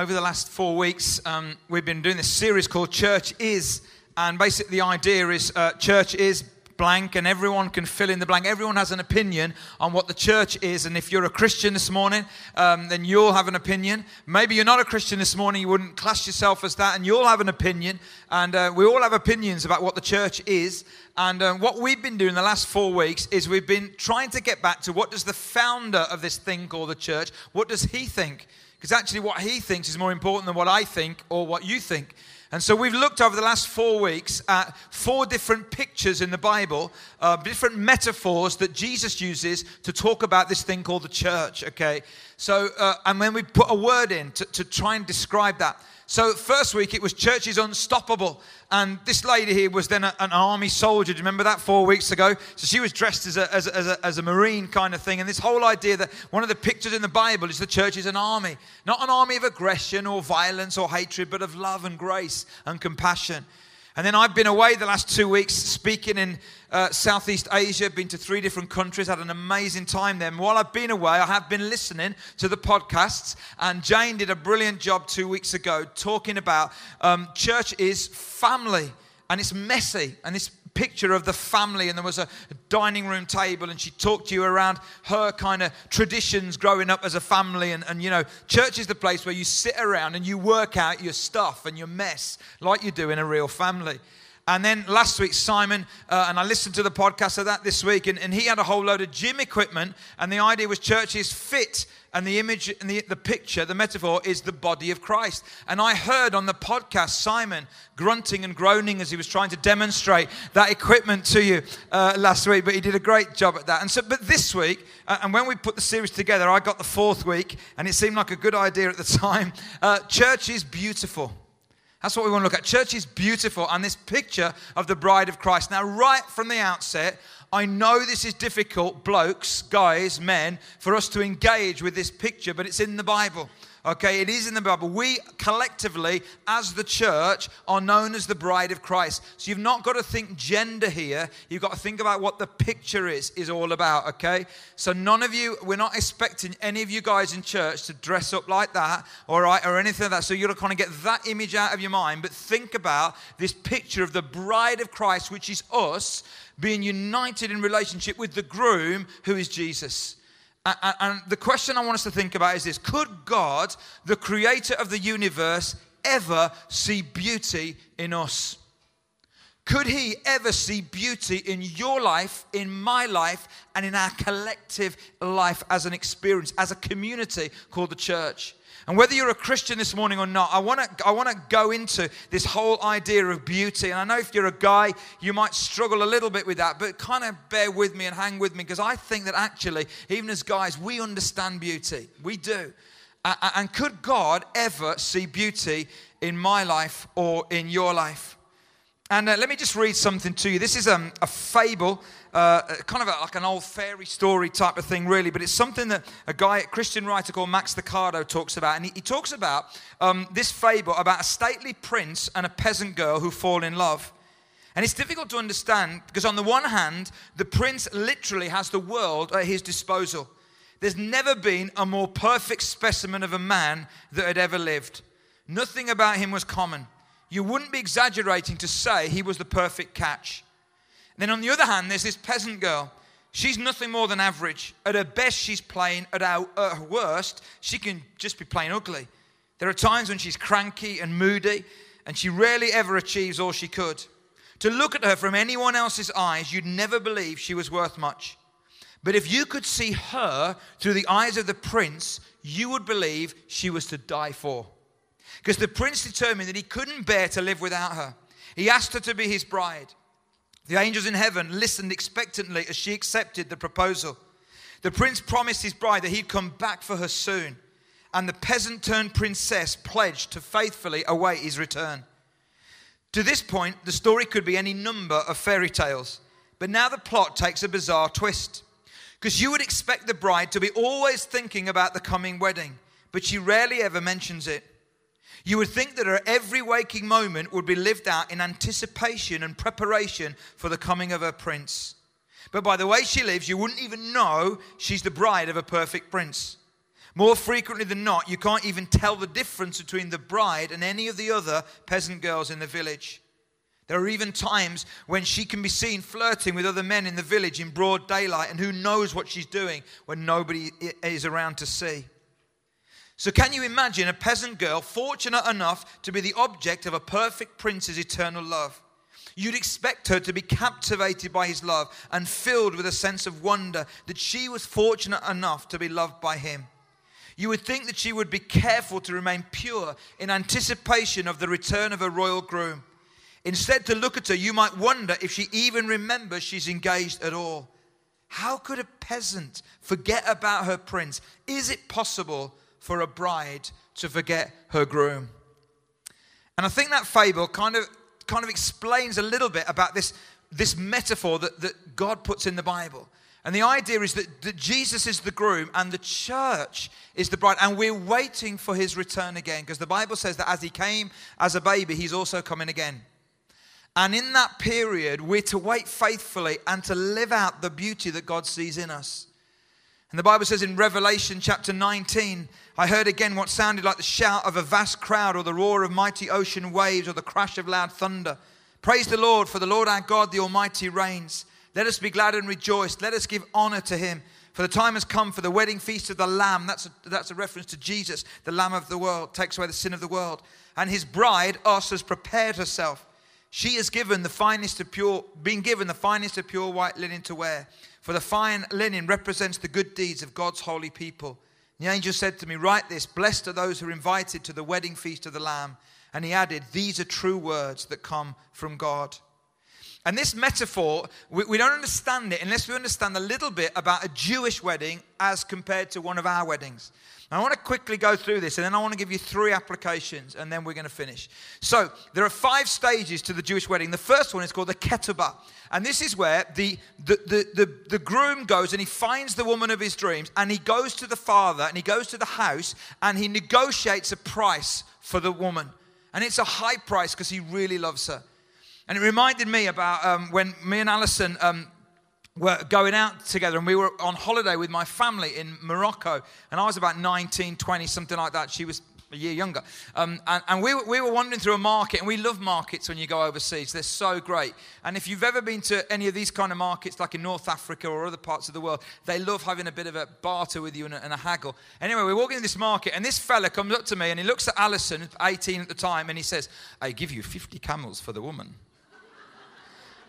over the last four weeks, um, we've been doing this series called Church Is. And basically, the idea is uh, church is blank, and everyone can fill in the blank. Everyone has an opinion on what the church is. And if you're a Christian this morning, um, then you'll have an opinion. Maybe you're not a Christian this morning, you wouldn't class yourself as that, and you'll have an opinion. And uh, we all have opinions about what the church is. And uh, what we've been doing the last four weeks is we've been trying to get back to what does the founder of this thing called the church, what does he think? Because actually, what he thinks is more important than what I think or what you think. And so we've looked over the last four weeks at four different pictures in the Bible, uh, different metaphors that Jesus uses to talk about this thing called the church, okay? So, uh, and then we put a word in to, to try and describe that. So, first week it was church is unstoppable. And this lady here was then a, an army soldier. Do you remember that four weeks ago? So, she was dressed as a, as, a, as, a, as a Marine kind of thing. And this whole idea that one of the pictures in the Bible is the church is an army, not an army of aggression or violence or hatred, but of love and grace and compassion. And then I've been away the last two weeks speaking in uh, Southeast Asia, been to three different countries, had an amazing time there. And while I've been away, I have been listening to the podcasts. And Jane did a brilliant job two weeks ago talking about um, church is family and it's messy and it's picture of the family, and there was a dining room table, and she talked to you around her kind of traditions growing up as a family. And, and, you know, church is the place where you sit around and you work out your stuff and your mess like you do in a real family. And then last week, Simon, uh, and I listened to the podcast of that this week, and, and he had a whole load of gym equipment. And the idea was church is fit and the image and the, the picture, the metaphor is the body of Christ. And I heard on the podcast Simon grunting and groaning as he was trying to demonstrate that equipment to you uh, last week, but he did a great job at that. And so, but this week, uh, and when we put the series together, I got the fourth week, and it seemed like a good idea at the time. Uh, church is beautiful. That's what we want to look at. Church is beautiful, and this picture of the bride of Christ. Now, right from the outset, I know this is difficult, blokes, guys, men, for us to engage with this picture, but it's in the Bible. Okay, it is in the Bible. We collectively, as the church, are known as the bride of Christ. So you've not got to think gender here. You've got to think about what the picture is is all about. Okay, so none of you, we're not expecting any of you guys in church to dress up like that, all right, or anything like that. So you're kind of get that image out of your mind, but think about this picture of the bride of Christ, which is us being united in relationship with the groom, who is Jesus. And the question I want us to think about is this Could God, the creator of the universe, ever see beauty in us? Could he ever see beauty in your life, in my life, and in our collective life as an experience, as a community called the church? And whether you're a Christian this morning or not, I want to I want to go into this whole idea of beauty. And I know if you're a guy, you might struggle a little bit with that, but kind of bear with me and hang with me because I think that actually, even as guys, we understand beauty. We do. And could God ever see beauty in my life or in your life? And uh, let me just read something to you. This is um, a fable uh, kind of a, like an old fairy story type of thing, really, but it's something that a guy, a Christian writer called Max Lucado, talks about. And he, he talks about um, this fable about a stately prince and a peasant girl who fall in love. And it's difficult to understand because, on the one hand, the prince literally has the world at his disposal. There's never been a more perfect specimen of a man that had ever lived. Nothing about him was common. You wouldn't be exaggerating to say he was the perfect catch. Then on the other hand, there's this peasant girl. She's nothing more than average. At her best, she's plain. At her, at her worst, she can just be plain ugly. There are times when she's cranky and moody, and she rarely ever achieves all she could. To look at her from anyone else's eyes, you'd never believe she was worth much. But if you could see her through the eyes of the prince, you would believe she was to die for. Because the prince determined that he couldn't bear to live without her. He asked her to be his bride. The angels in heaven listened expectantly as she accepted the proposal. The prince promised his bride that he'd come back for her soon, and the peasant turned princess pledged to faithfully await his return. To this point, the story could be any number of fairy tales, but now the plot takes a bizarre twist. Because you would expect the bride to be always thinking about the coming wedding, but she rarely ever mentions it. You would think that her every waking moment would be lived out in anticipation and preparation for the coming of her prince. But by the way she lives, you wouldn't even know she's the bride of a perfect prince. More frequently than not, you can't even tell the difference between the bride and any of the other peasant girls in the village. There are even times when she can be seen flirting with other men in the village in broad daylight, and who knows what she's doing when nobody is around to see. So, can you imagine a peasant girl fortunate enough to be the object of a perfect prince's eternal love? You'd expect her to be captivated by his love and filled with a sense of wonder that she was fortunate enough to be loved by him. You would think that she would be careful to remain pure in anticipation of the return of her royal groom. Instead, to look at her, you might wonder if she even remembers she's engaged at all. How could a peasant forget about her prince? Is it possible for a bride to forget her groom? And I think that fable kind of, kind of explains a little bit about this, this metaphor that, that God puts in the Bible. And the idea is that, that Jesus is the groom and the church is the bride. And we're waiting for his return again because the Bible says that as he came as a baby, he's also coming again. And in that period, we're to wait faithfully and to live out the beauty that God sees in us. And the Bible says in Revelation chapter 19, I heard again what sounded like the shout of a vast crowd, or the roar of mighty ocean waves, or the crash of loud thunder. Praise the Lord, for the Lord our God, the Almighty, reigns. Let us be glad and rejoice. Let us give honor to him. For the time has come for the wedding feast of the Lamb. That's a, that's a reference to Jesus, the Lamb of the world, takes away the sin of the world. And his bride, us, has prepared herself. She has given the finest of pure, been given the finest of pure white linen to wear. For the fine linen represents the good deeds of God's holy people. The angel said to me, Write this Blessed are those who are invited to the wedding feast of the Lamb. And he added, These are true words that come from God. And this metaphor, we, we, don't understand it unless we understand a little bit about a Jewish wedding as compared to one of our weddings. Now, I want to quickly go through this and then I want to give you three applications and then we're going to finish. So, there are five stages to the Jewish wedding. The first one is called the ketubah. And this is where the, the, the, the, the groom goes and he finds the woman of his dreams and he goes to the father and he goes to the house and he negotiates a price for the woman. And it's a high price because he really loves her. And it reminded me about um, when me and Alison um, were going out together and we were on holiday with my family in Morocco. And I was about 19, 20, something like that. She was a year younger. Um, and, and we, were, we were wandering through a market, and we love markets when you go overseas. They're so great. And if you've ever been to any of these kind of markets, like in North Africa or other parts of the world, they love having a bit of a barter with you and a, and a haggle. Anyway, we're walking in this market, and this fella comes up to me and he looks at Alison, 18 at the time, and he says, I give you 50 camels for the woman.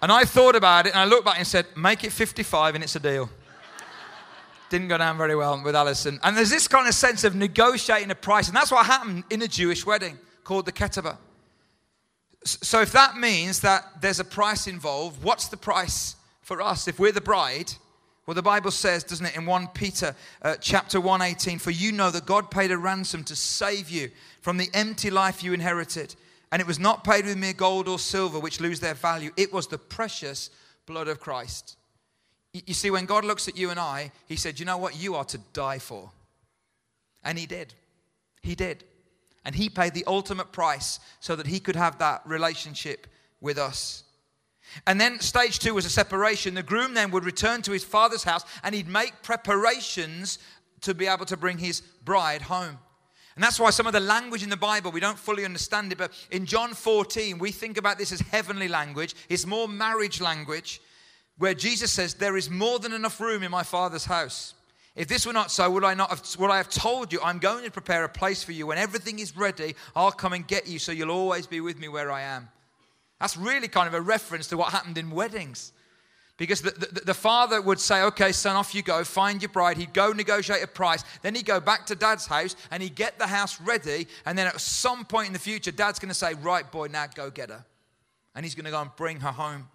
And I thought about it and I looked back and said, make it 55 and it's a deal. Didn't go down very well with Alison. And there's this kind of sense of negotiating a price. And that's what happened in a Jewish wedding called the ketubah. So if that means that there's a price involved, what's the price for us? If we're the bride, well, the Bible says, doesn't it, in 1 Peter uh, chapter 118, for you know that God paid a ransom to save you from the empty life you inherited and it was not paid with mere gold or silver, which lose their value. It was the precious blood of Christ. You see, when God looks at you and I, He said, You know what? You are to die for. And He did. He did. And He paid the ultimate price so that He could have that relationship with us. And then stage two was a separation. The groom then would return to his father's house and he'd make preparations to be able to bring his bride home. And that's why some of the language in the Bible, we don't fully understand it. But in John 14, we think about this as heavenly language. It's more marriage language, where Jesus says, There is more than enough room in my Father's house. If this were not so, would I not have, would I have told you, I'm going to prepare a place for you. When everything is ready, I'll come and get you, so you'll always be with me where I am. That's really kind of a reference to what happened in weddings. Because the, the, the, father would say, Okay, son, off you go, find your bride. He'd go negotiate a price. Then he'd go back to dad's house and he'd get the house ready. And then at some point in the future, dad's going to say, Right, boy, now go get her. And he's going to go and bring her home.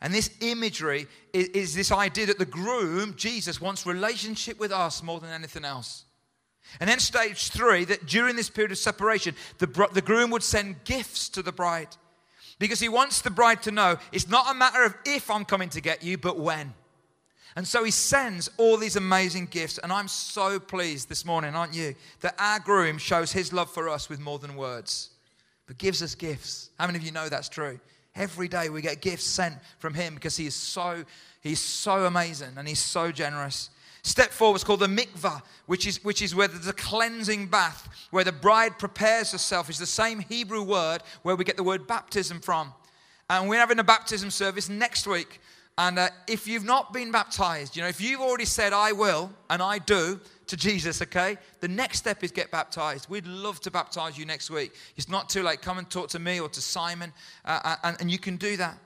And this imagery is, is this idea that the groom, Jesus, wants relationship with us more than anything else. And then stage three, that during this period of separation, the, the groom would send gifts to the bride because he wants the bride to know it's not a matter of if I'm coming to get you, but when. And so he sends all these amazing gifts. And I'm so pleased this morning, aren't you, that our groom shows his love for us with more than words, but gives us gifts. How many of you know that's true? Every day we get gifts sent from him because he is so, he's so amazing and he's so generous. Step four was called the mikvah, which is, which is where there's a cleansing bath, where the bride prepares herself. It's the same Hebrew word where we get the word baptism from. And we're having a baptism service next week. And uh, if you've not been baptized, you know, if you've already said, I will and I do to Jesus, okay, the next step is get baptized. We'd love to baptize you next week. It's not too late. Come and talk to me or to Simon, uh, uh and, and you can do that.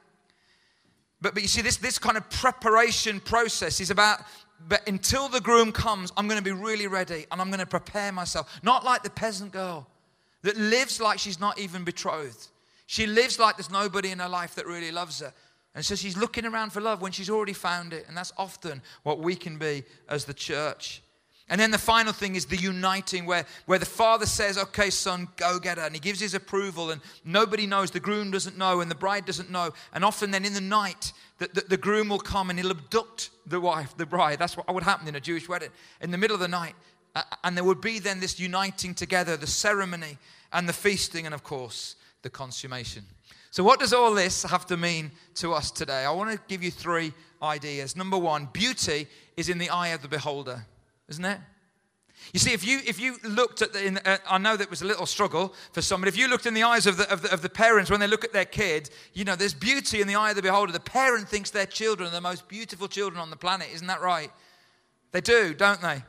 But, but you see, this, this kind of preparation process is about, but until the groom comes, I'm going to be really ready and I'm going to prepare myself. Not like the peasant girl that lives like she's not even betrothed. She lives like there's nobody in her life that really loves her. And so she's looking around for love when she's already found it. And that's often what we can be as the church. And then the final thing is the uniting, where, where the father says, Okay, son, go get her. And he gives his approval, and nobody knows. The groom doesn't know, and the bride doesn't know. And often, then in the night, the, the, the groom will come and he'll abduct the wife, the bride. That's what would happen in a Jewish wedding. In the middle of the night, uh, uh, and there would be then this uniting together, the ceremony and the feasting, and of course, the consummation. So, what does all this have to mean to us today? I want to give you three ideas. Number one, beauty is in the eye of the beholder isn't it? You see, if you, if you looked at the, in, uh, I know that was a little struggle for some, but if you looked in the eyes of the, of, the, of the parents when they look at their kid, you know, there's beauty in the eye of the beholder. The parent thinks their children are the most beautiful children on the planet. Isn't that right? They do, don't they?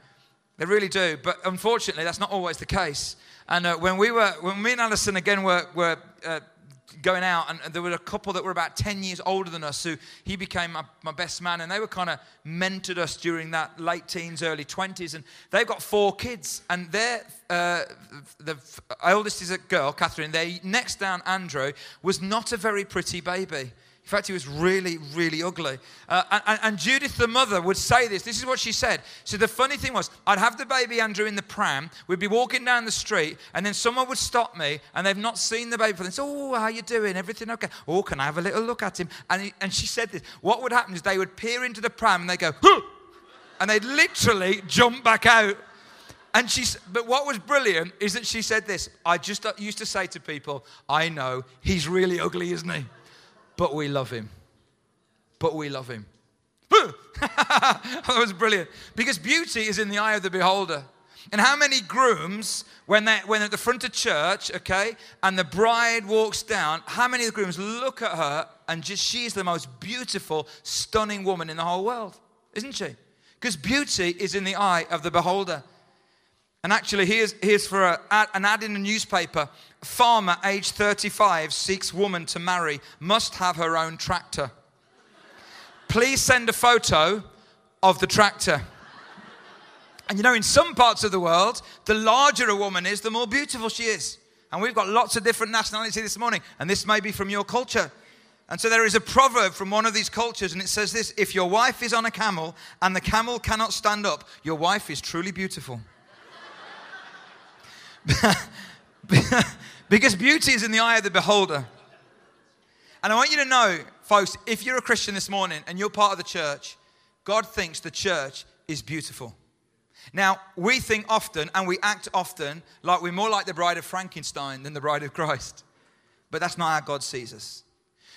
They really do. But unfortunately, that's not always the case. And uh, when we were, when me and Alison again were, were uh, going out, and there were a couple that were about 10 years older than us, who he became my, my best man, and they were kind of mentored us during that late teens, early 20s, and they've got four kids, and their uh, the eldest is a girl, Catherine. Their next down, Andrew, was not a very pretty baby. In fact, he was really, really ugly. Uh, and, and, Judith, the mother, would say this. This is what she said. So the funny thing was, I'd have the baby Andrew in the pram. We'd be walking down the street, and then someone would stop me, and they've not seen the baby before. They say, "Oh, how you doing? Everything okay? Oh, can I have a little look at him?" And, he, and she said this. What would happen is they would peer into the pram, and they go, huh! and they'd literally jump back out. And she, but what was brilliant is that she said this. I just used to say to people, "I know he's really ugly, isn't he?" But we love him. But we love him. that was brilliant. Because beauty is in the eye of the beholder. And how many grooms, when they're, when they're at the front of church, okay, and the bride walks down, how many of the grooms look at her and just she's the most beautiful, stunning woman in the whole world, isn't she? Because beauty is in the eye of the beholder. And actually, here's, here's for a, an ad in a newspaper. Farmer, age 35, seeks woman to marry, must have her own tractor. Please send a photo of the tractor. And you know, in some parts of the world, the larger a woman is, the more beautiful she is. And we've got lots of different nationalities this morning, and this may be from your culture. And so there is a proverb from one of these cultures, and it says this If your wife is on a camel and the camel cannot stand up, your wife is truly beautiful. because beauty is in the eye of the beholder. And I want you to know, folks, if you're a Christian this morning and you're part of the church, God thinks the church is beautiful. Now, we think often and we act often like we're more like the bride of Frankenstein than the bride of Christ. But that's not how God sees us.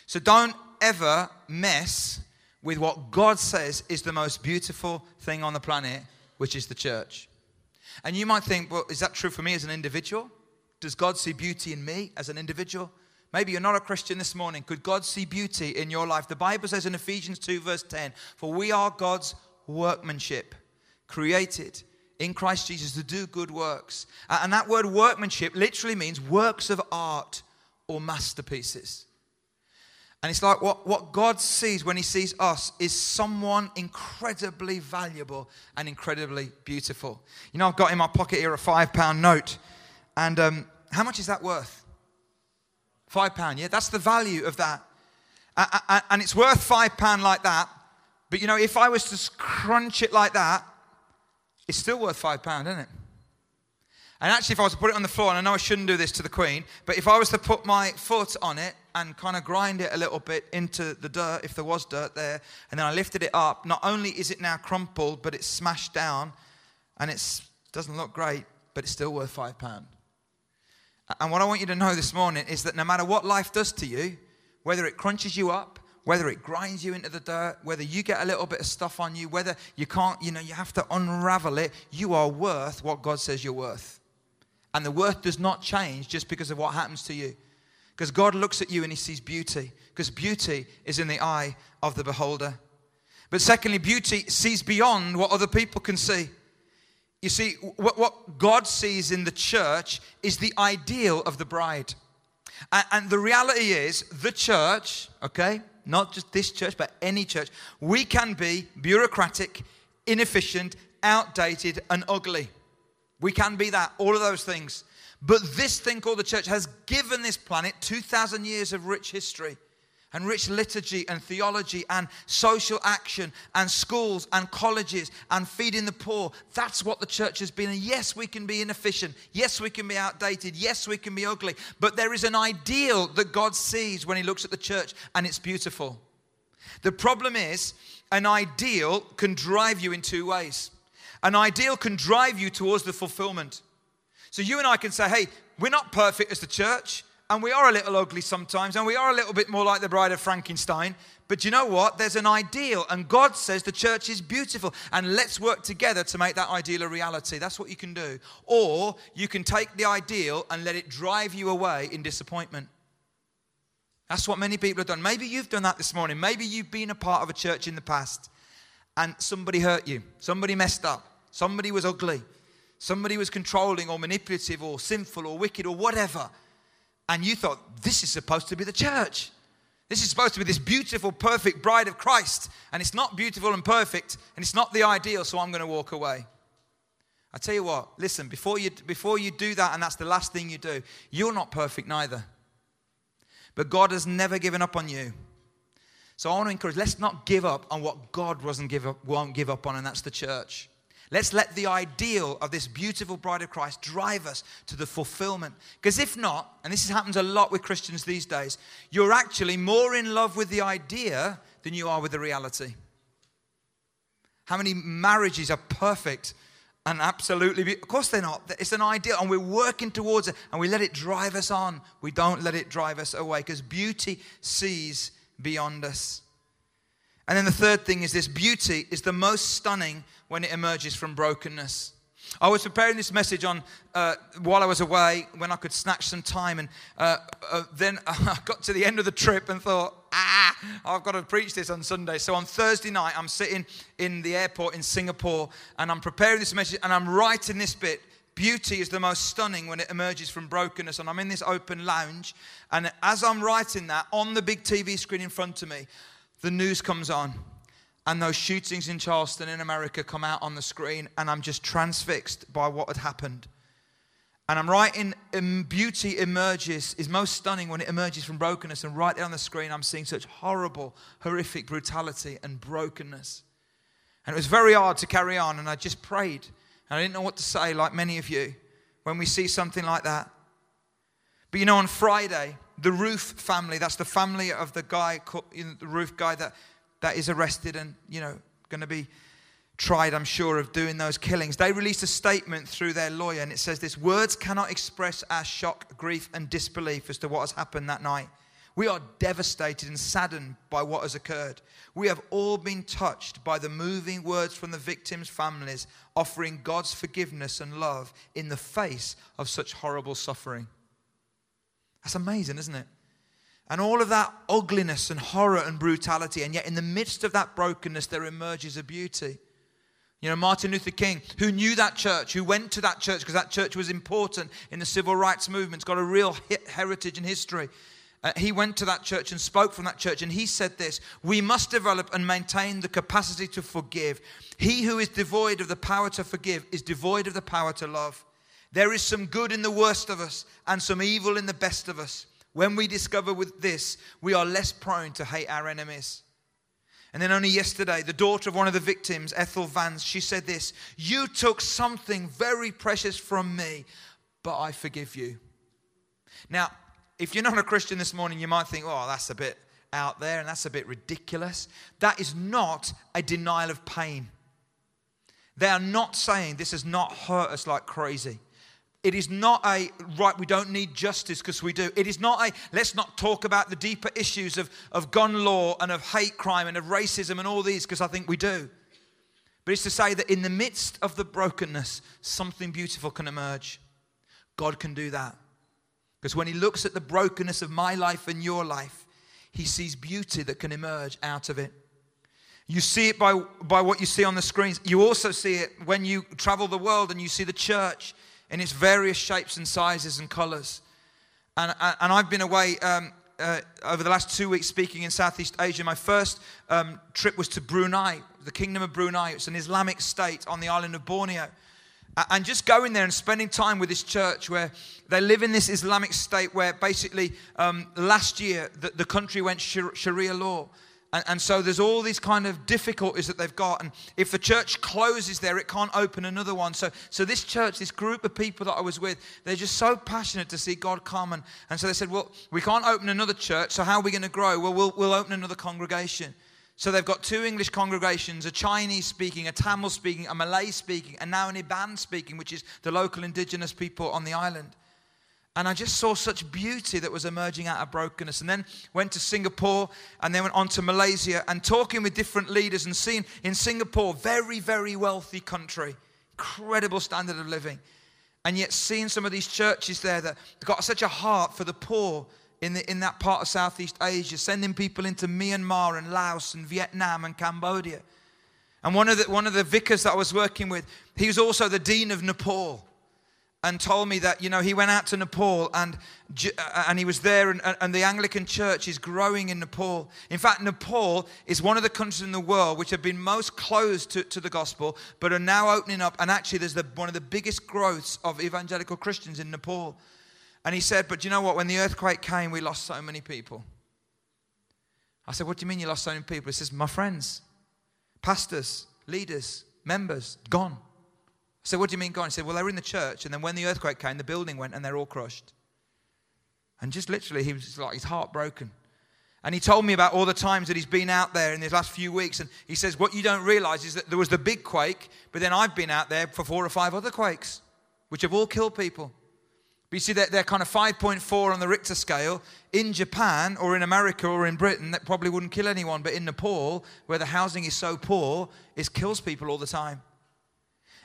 So don't ever mess with what God says is the most beautiful thing on the planet, which is the church. And you might think, well, is that true for me as an individual? Does God see beauty in me as an individual? Maybe you're not a Christian this morning. Could God see beauty in your life? The Bible says in Ephesians 2, verse 10, For we are God's workmanship, created in Christ Jesus to do good works. And that word workmanship literally means works of art or masterpieces. And it's like what, what God sees when He sees us is someone incredibly valuable and incredibly beautiful. You know, I've got in my pocket here a five pound note. And um, how much is that worth? Five pound, yeah? That's the value of that. And it's worth five pound like that. But you know, if I was to crunch it like that, it's still worth five pound, isn't it? And actually, if I was to put it on the floor, and I know I shouldn't do this to the Queen, but if I was to put my foot on it and kind of grind it a little bit into the dirt, if there was dirt there, and then I lifted it up, not only is it now crumpled, but it's smashed down and it doesn't look great, but it's still worth five pounds. And what I want you to know this morning is that no matter what life does to you, whether it crunches you up, whether it grinds you into the dirt, whether you get a little bit of stuff on you, whether you can't, you know, you have to unravel it, you are worth what God says you're worth. And the worth does not change just because of what happens to you. Because God looks at you and he sees beauty, because beauty is in the eye of the beholder. But secondly, beauty sees beyond what other people can see. You see, what, God sees in the church is the ideal of the bride. And the reality is, the church, okay, not just this church, but any church, we can be bureaucratic, inefficient, outdated, and ugly. We can be that, all of those things. But this thing called the church has given this planet 2,000 years of rich history and rich liturgy and theology and social action and schools and colleges and feeding the poor. That's what the church has been. And yes, we can be inefficient. Yes, we can be outdated. Yes, we can be ugly. But there is an ideal that God sees when He looks at the church, and it's beautiful. The problem is, an ideal can drive you in two ways. An ideal can drive you towards the fulfillment. So you and I can say, hey, we're not perfect as the church. And we are a little ugly sometimes, and we are a little bit more like the bride of Frankenstein. But you know what? There's an ideal, and God says the church is beautiful, and let's work together to make that ideal a reality. That's what you can do. Or you can take the ideal and let it drive you away in disappointment. That's what many people have done. Maybe you've done that this morning. Maybe you've been a part of a church in the past, and somebody hurt you, somebody messed up, somebody was ugly, somebody was controlling or manipulative or sinful or wicked or whatever and you thought, this is supposed to be the church. This is supposed to be this beautiful, perfect bride of Christ. And it's not beautiful and perfect, and it's not the ideal, so I'm going to walk away. I tell you what, listen, before you, before you do that, and that's the last thing you do, you're not perfect neither. But God has never given up on you. So I want to encourage, let's not give up on what God wasn't give up, won't give up on, and that's the church. Let's let the ideal of this beautiful bride of Christ drive us to the fulfillment. Because if not, and this happens a lot with Christians these days, you're actually more in love with the idea than you are with the reality. How many marriages are perfect and absolutely, be- of course they're not. It's an ideal, and we're working towards it, and we let it drive us on. We don't let it drive us away because beauty sees beyond us. And then the third thing is this beauty is the most stunning when it emerges from brokenness. I was preparing this message on uh, while I was away when I could snatch some time, and uh, uh, then I got to the end of the trip and thought, ah, I've got to preach this on Sunday. So on Thursday night, I'm sitting in the airport in Singapore, and I'm preparing this message, and I'm writing this bit. Beauty is the most stunning when it emerges from brokenness. And I'm in this open lounge, and as I'm writing that on the big TV screen in front of me, the news comes on and those shootings in Charleston in America come out on the screen, and I'm just transfixed by what had happened. And I'm writing, beauty emerges, is most stunning when it emerges from brokenness. And right there on the screen, I'm seeing such horrible, horrific brutality and brokenness. And it was very hard to carry on, and I just prayed. And I didn't know what to say, like many of you, when we see something like that. But you know, on Friday, the Roof family, that's the family of the guy, the Roof guy that, that is arrested and, you know, going to be tried, I'm sure, of doing those killings. They released a statement through their lawyer, and it says this Words cannot express our shock, grief, and disbelief as to what has happened that night. We are devastated and saddened by what has occurred. We have all been touched by the moving words from the victims' families, offering God's forgiveness and love in the face of such horrible suffering. That's amazing, isn't it? And all of that ugliness and horror and brutality, and yet in the midst of that brokenness, there emerges a beauty. You know, Martin Luther King, who knew that church, who went to that church because that church was important in the civil rights movement, it's got a real heritage and history. Uh, he went to that church and spoke from that church, and he said this We must develop and maintain the capacity to forgive. He who is devoid of the power to forgive is devoid of the power to love. There is some good in the worst of us and some evil in the best of us. When we discover with this, we are less prone to hate our enemies. And then only yesterday, the daughter of one of the victims, Ethel Lance, she said this You took something very precious from me, but I forgive you. Now, if you're not a Christian this morning, you might think, oh, that's a bit out there and that's a bit ridiculous. That is not a denial of pain. They are not saying this has not hurt us like crazy. It is not a, right, we don't need justice because we do. It is not a, let's not talk about the deeper issues of, of gun law and of hate crime and of racism and all these because I think we do. But it's to say that in the midst of the brokenness, something beautiful can emerge. God can do that. Because when He looks at the brokenness of my life and your life, He sees beauty that can emerge out of it. You see it by, by what you see on the screens. You also see it when you travel the world and you see the church in its various shapes and sizes and colors. And, and I've been away um, uh, over the last two weeks speaking in Southeast Asia. My first um, trip was to Brunei, the Kingdom of Brunei. It's an Islamic state on the island of Borneo. And just going there and spending time with this church where they live in this Islamic state where basically um, last year the, the country went Sharia law. And, and, so there's all these kind of difficulties that they've got. And if the church closes there, it can't open another one. So, so this church, this group of people that I was with, they're just so passionate to see God come. And, and so they said, well, we can't open another church. So how are we going to grow? Well, well, we'll open another congregation. So they've got two English congregations, a Chinese speaking, a Tamil speaking, a Malay speaking, and now an Iban speaking, which is the local indigenous people on the island. And I just saw such beauty that was emerging out of brokenness. And then went to Singapore and then went on to Malaysia and talking with different leaders and seeing in Singapore, very, very wealthy country, incredible standard of living. And yet seeing some of these churches there that got such a heart for the poor in, the, in that part of Southeast Asia, sending people into Myanmar and Laos and Vietnam and Cambodia. And one of the, one of the vicars that I was working with, he was also the dean of Nepal and told me that you know he went out to Nepal and uh, and he was there and, and the Anglican church is growing in Nepal. In fact, Nepal is one of the countries in the world which have been most closed to, to the gospel, but are now opening up. And actually, there's the, one of the biggest growths of evangelical Christians in Nepal. And he said, but you know what? When the earthquake came, we lost so many people. I said, what do you mean you lost so many people? He says, my friends, pastors, leaders, members, gone. Said, What do you mean gone? He said, Well, they were in the church, and then when the earthquake came, the building went and they're all crushed. And just literally, he was like, his heart broken. And he told me about all the times that he's been out there in these last few weeks. And he says, What you don't realize is that there was the big quake, but then I've been out there for four or five other quakes, which have all killed people. But you see, they're, they're kind of 5.4 on the Richter scale. In Japan or in America or in Britain, that probably wouldn't kill anyone. But in Nepal, where the housing is so poor, it kills people all the time.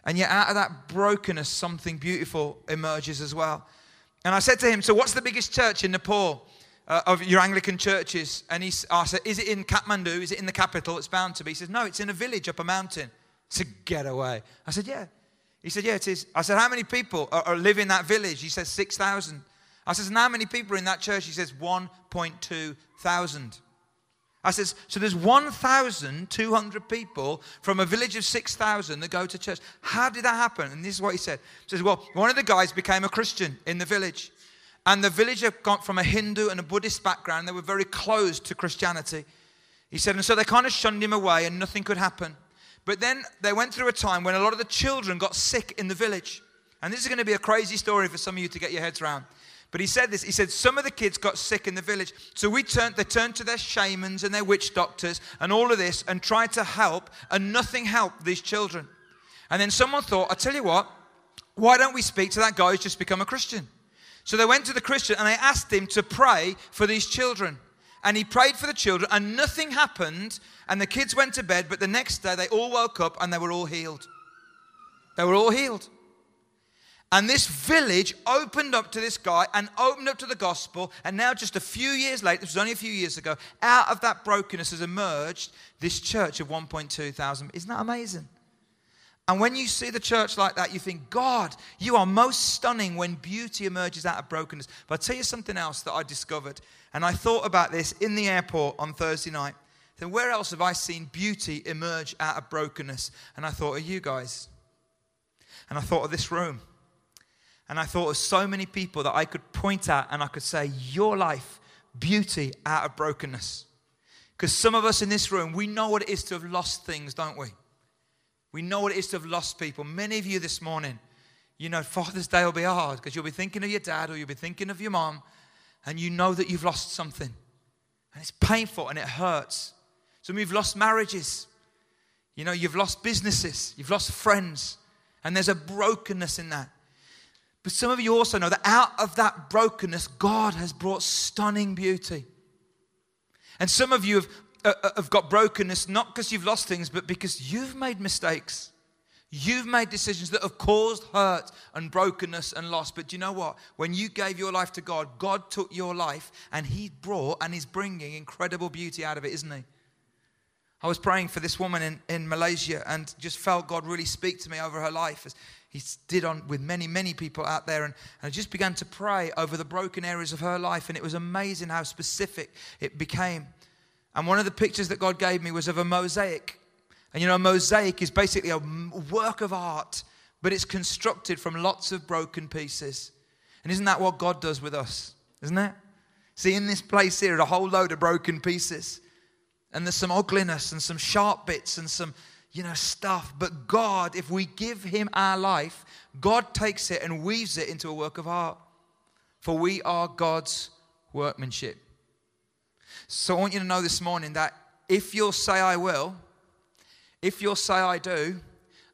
And yet, out of that brokenness, something beautiful emerges as well. And I said to him, So, what's the biggest church in Nepal uh, of your Anglican churches? And he, said, Is it in Kathmandu? Is it in the capital? It's bound to be. He says, No, it's in a village up a mountain. I said, Get away. I said, Yeah. He said, Yeah, it is. I said, How many people are, are live in that village? He says, 6,000. I said, And how many people are in that church? He says, 1.2 thousand. I says, so there's 1,200 people from a village of 6,000 that go to church. How did that happen? And this is what he said. He says, well, one of the guys became a Christian in the village. And the village had gone from a Hindu and a Buddhist background. They were very closed to Christianity. He said, and so they kind of shunned him away and nothing could happen. But then they went through a time when a lot of the children got sick in the village. And this is going to be a crazy story for some of you to get your heads around. But he said this. He said some of the kids got sick in the village, so we turned. They turned to their shamans and their witch doctors and all of this, and tried to help, and nothing helped these children. And then someone thought, I tell you what, why don't we speak to that guy who's just become a Christian? So they went to the Christian and they asked him to pray for these children. And he prayed for the children, and nothing happened. And the kids went to bed, but the next day they all woke up and they were all healed. They were all healed. And this village opened up to this guy and opened up to the gospel. And now, just a few years later, this was only a few years ago, out of that brokenness has emerged this church of 1.2 thousand. Isn't that amazing? And when you see the church like that, you think, God, you are most stunning when beauty emerges out of brokenness. But I'll tell you something else that I discovered. And I thought about this in the airport on Thursday night. Then where else have I seen beauty emerge out of brokenness? And I thought of you guys. And I thought of this room. And I thought of so many people that I could point at and I could say, Your life, beauty out of brokenness. Because some of us in this room, we know what it is to have lost things, don't we? We know what it is to have lost people. Many of you this morning, you know, Father's Day will be hard because you'll be thinking of your dad or you'll be thinking of your mom, and you know that you've lost something. And it's painful and it hurts. Some of you have lost marriages. You know, you've lost businesses, you've lost friends, and there's a brokenness in that. But some of you also know that out of that brokenness, God has brought stunning beauty. And some of you have, uh, uh have got brokenness not because you've lost things, but because you've made mistakes. You've made decisions that have caused hurt and brokenness and loss. But do you know what? When you gave your life to God, God took your life and He brought and is bringing incredible beauty out of it, isn't He? I was praying for this woman in, in Malaysia and just felt God really speak to me over her life as He did on with many, many people out there. And, and I just began to pray over the broken areas of her life. And it was amazing how specific it became. And one of the pictures that God gave me was of a mosaic and you know, a mosaic is basically a work of art, but it's constructed from lots of broken pieces. And isn't that what God does with us? Isn't it? See, in this place here, a whole load of broken pieces. And there's some ugliness and some sharp bits and some, you know, stuff. But God, if we give Him our life, God takes it and weaves it into a work of art. For we are God's workmanship. So I want you to know this morning that if you'll say, I will, if you'll say, I do,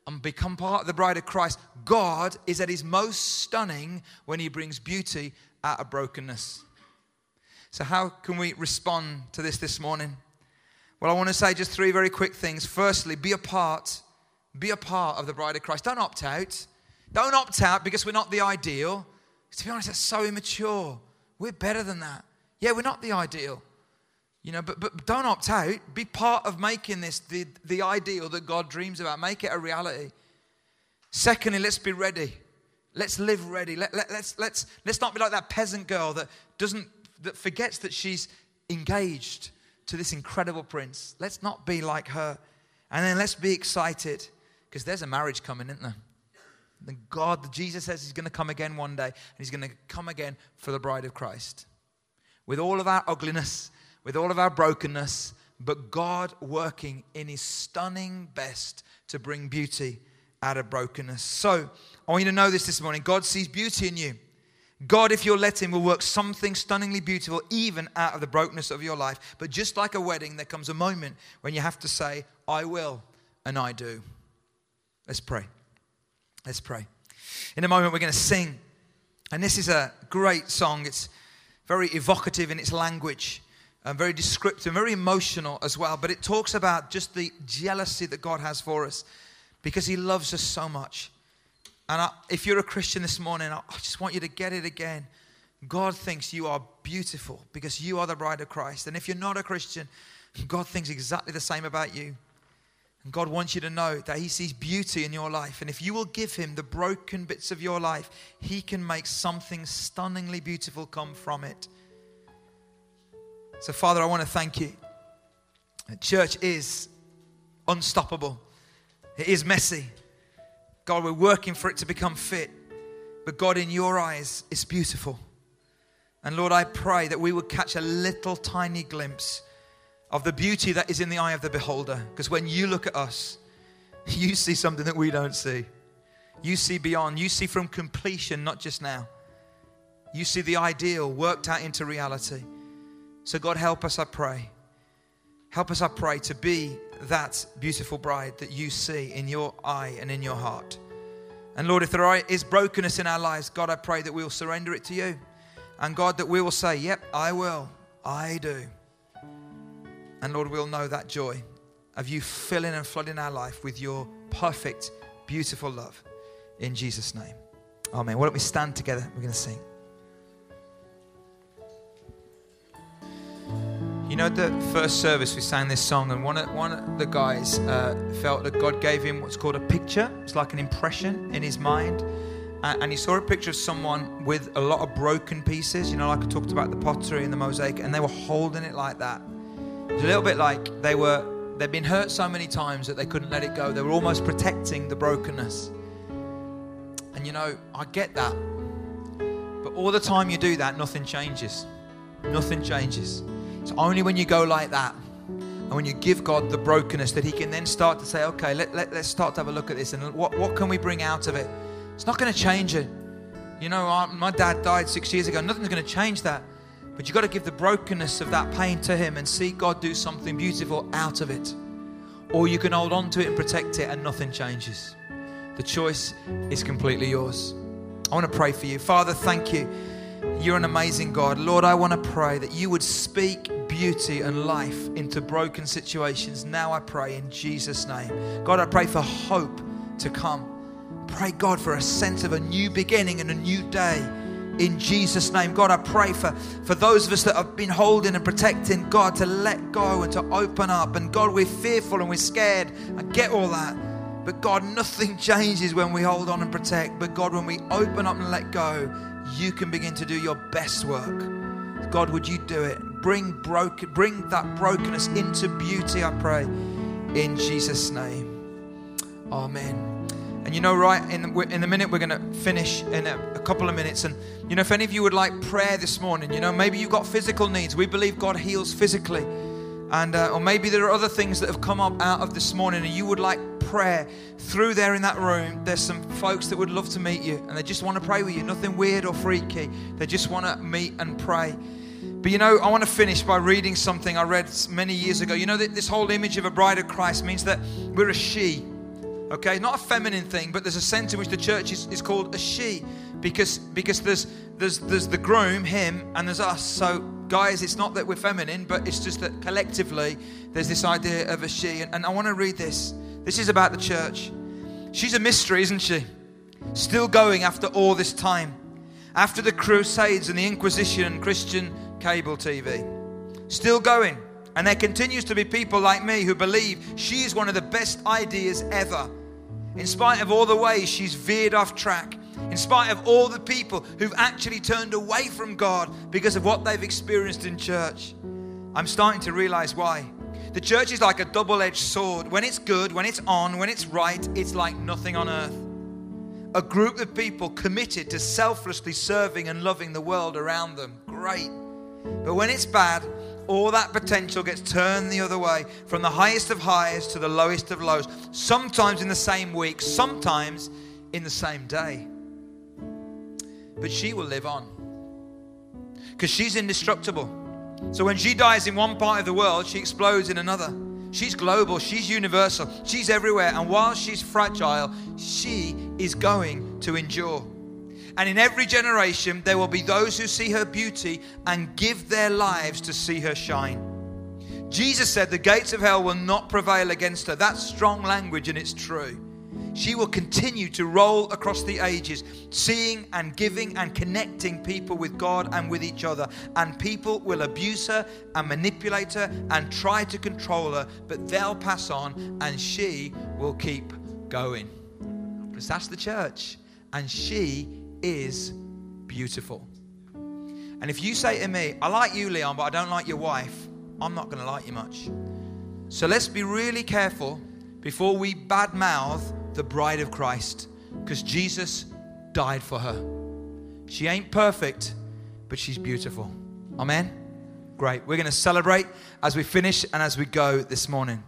and become part of the bride of Christ, God is at his most stunning when he brings beauty out of brokenness. So, how can we respond to this this morning? Well, I want to say just three very quick things. Firstly, be a part, be a part of the bride of Christ. Don't opt out. Don't opt out because we're not the ideal. To be honest, that's so immature. We're better than that. Yeah, we're not the ideal. You know, but, but don't opt out. Be part of making this the, the ideal that God dreams about. Make it a reality. Secondly, let's be ready. Let's live ready. Let, let, let's, let's, let's not be like that peasant girl that doesn't that forgets that she's engaged to this incredible prince. Let's not be like her. And then let's be excited because there's a marriage coming, isn't there? And God, Jesus says he's going to come again one day, and he's going to come again for the bride of Christ. With all of our ugliness, with all of our brokenness, but God working in His stunning best to bring beauty out of brokenness. So, I want you to know this this morning God sees beauty in you. God, if you'll let Him, will work something stunningly beautiful even out of the brokenness of your life. But just like a wedding, there comes a moment when you have to say, I will and I do. Let's pray. Let's pray. In a moment, we're going to sing. And this is a great song. It's very evocative in its language and very descriptive, very emotional as well. But it talks about just the jealousy that God has for us because He loves us so much. And I, if you're a Christian this morning, I just want you to get it again. God thinks you are beautiful because you are the bride of Christ. And if you're not a Christian, God thinks exactly the same about you. And God wants you to know that He sees beauty in your life. And if you will give Him the broken bits of your life, He can make something stunningly beautiful come from it. So, Father, I want to thank you. Church is unstoppable, it is messy. God, we're working for it to become fit. But God, in your eyes, it's beautiful. And Lord, I pray that we would catch a little tiny glimpse of the beauty that is in the eye of the beholder. Because when you look at us, you see something that we don't see. You see beyond. You see from completion, not just now. You see the ideal worked out into reality. So, God, help us, I pray. Help us, I pray, to be that beautiful bride that you see in your eye and in your heart. And Lord, if there is brokenness in our lives, God, I pray that we will surrender it to you. And God, that we will say, Yep, I will. I do. And Lord, we'll know that joy of you filling and flooding our life with your perfect, beautiful love. In Jesus' name. Amen. Why don't we stand together? We're going to sing. You know, the first service we sang this song, and one of, one of the guys uh, felt that God gave him what's called a picture. It's like an impression in his mind. And, and he saw a picture of someone with a lot of broken pieces, you know, like I talked about the pottery and the mosaic, and they were holding it like that. It was a little bit like they were, they'd been hurt so many times that they couldn't let it go. They were almost protecting the brokenness. And you know, I get that. But all the time you do that, nothing changes. Nothing changes. It's only when you go like that and when you give God the brokenness that He can then start to say, okay, let, let, let's start to have a look at this and what, what can we bring out of it? It's not going to change it. You know, my dad died six years ago. Nothing's going to change that. But you've got to give the brokenness of that pain to Him and see God do something beautiful out of it. Or you can hold on to it and protect it and nothing changes. The choice is completely yours. I want to pray for you. Father, thank you. You're an amazing God. Lord, I want to pray that you would speak beauty and life into broken situations. Now I pray in Jesus' name. God, I pray for hope to come. Pray, God, for a sense of a new beginning and a new day in Jesus' name. God, I pray for, for those of us that have been holding and protecting, God, to let go and to open up. And God, we're fearful and we're scared. I get all that. But God, nothing changes when we hold on and protect. But God, when we open up and let go, you can begin to do your best work. God, would you do it? Bring broken, bring that brokenness into beauty, I pray, in Jesus' name. Amen. And you know, right, in the, in the minute we're going to finish in a, a, couple of minutes. And, you know, if any of you would like prayer this morning, you know, maybe you've got physical needs. We believe God heals physically. And, uh, or maybe there are other things that have come up out of this morning and you would like prayer through there in that room. There's some folks that would love to meet you and they just want to pray with you. Nothing weird or freaky. They just want to meet and pray. But you know, I want to finish by reading something I read many years ago. You know, that this whole image of a bride of Christ means that we're a she okay not a feminine thing but there's a sense in which the church is, is called a she because because there's there's there's the groom him and there's us so guys it's not that we're feminine but it's just that collectively there's this idea of a she. And, and i want to read this. This is about the church. She's a mystery isn't she? Still going after all this time. After the crusades and the inquisition and christian cable tv still going. And there continues to be people like me who believe she is one of the best ideas ever. In spite of all the ways she's veered off track, in spite of all the people who've actually turned away from God because of what they've experienced in church, I'm starting to realize why. The church is like a double edged sword. When it's good, when it's on, when it's right, it's like nothing on earth. A group of people committed to selflessly serving and loving the world around them. Great. But when it's bad, all that potential gets turned the other way from the highest of highs to the lowest of lows, sometimes in the same week, sometimes in the same day. But she will live on because she's indestructible. So when she dies in one part of the world, she explodes in another. She's global, she's universal, she's everywhere. And while she's fragile, she is going to endure. And in every generation, there will be those who see her beauty and give their lives to see her shine. Jesus said, The gates of hell will not prevail against her. That's strong language, and it's true. She will continue to roll across the ages, seeing and giving and connecting people with God and with each other. And people will abuse her and manipulate her and try to control her, but they'll pass on and she will keep going. Because that's the church. And she is beautiful. And if you say to me, I like you, Leon, but I don't like your wife, I'm not going to like you much. So let's be really careful before we badmouth the bride of Christ because Jesus died for her. She ain't perfect, but she's beautiful. Amen? Great. We're going to celebrate as we finish and as we go this morning.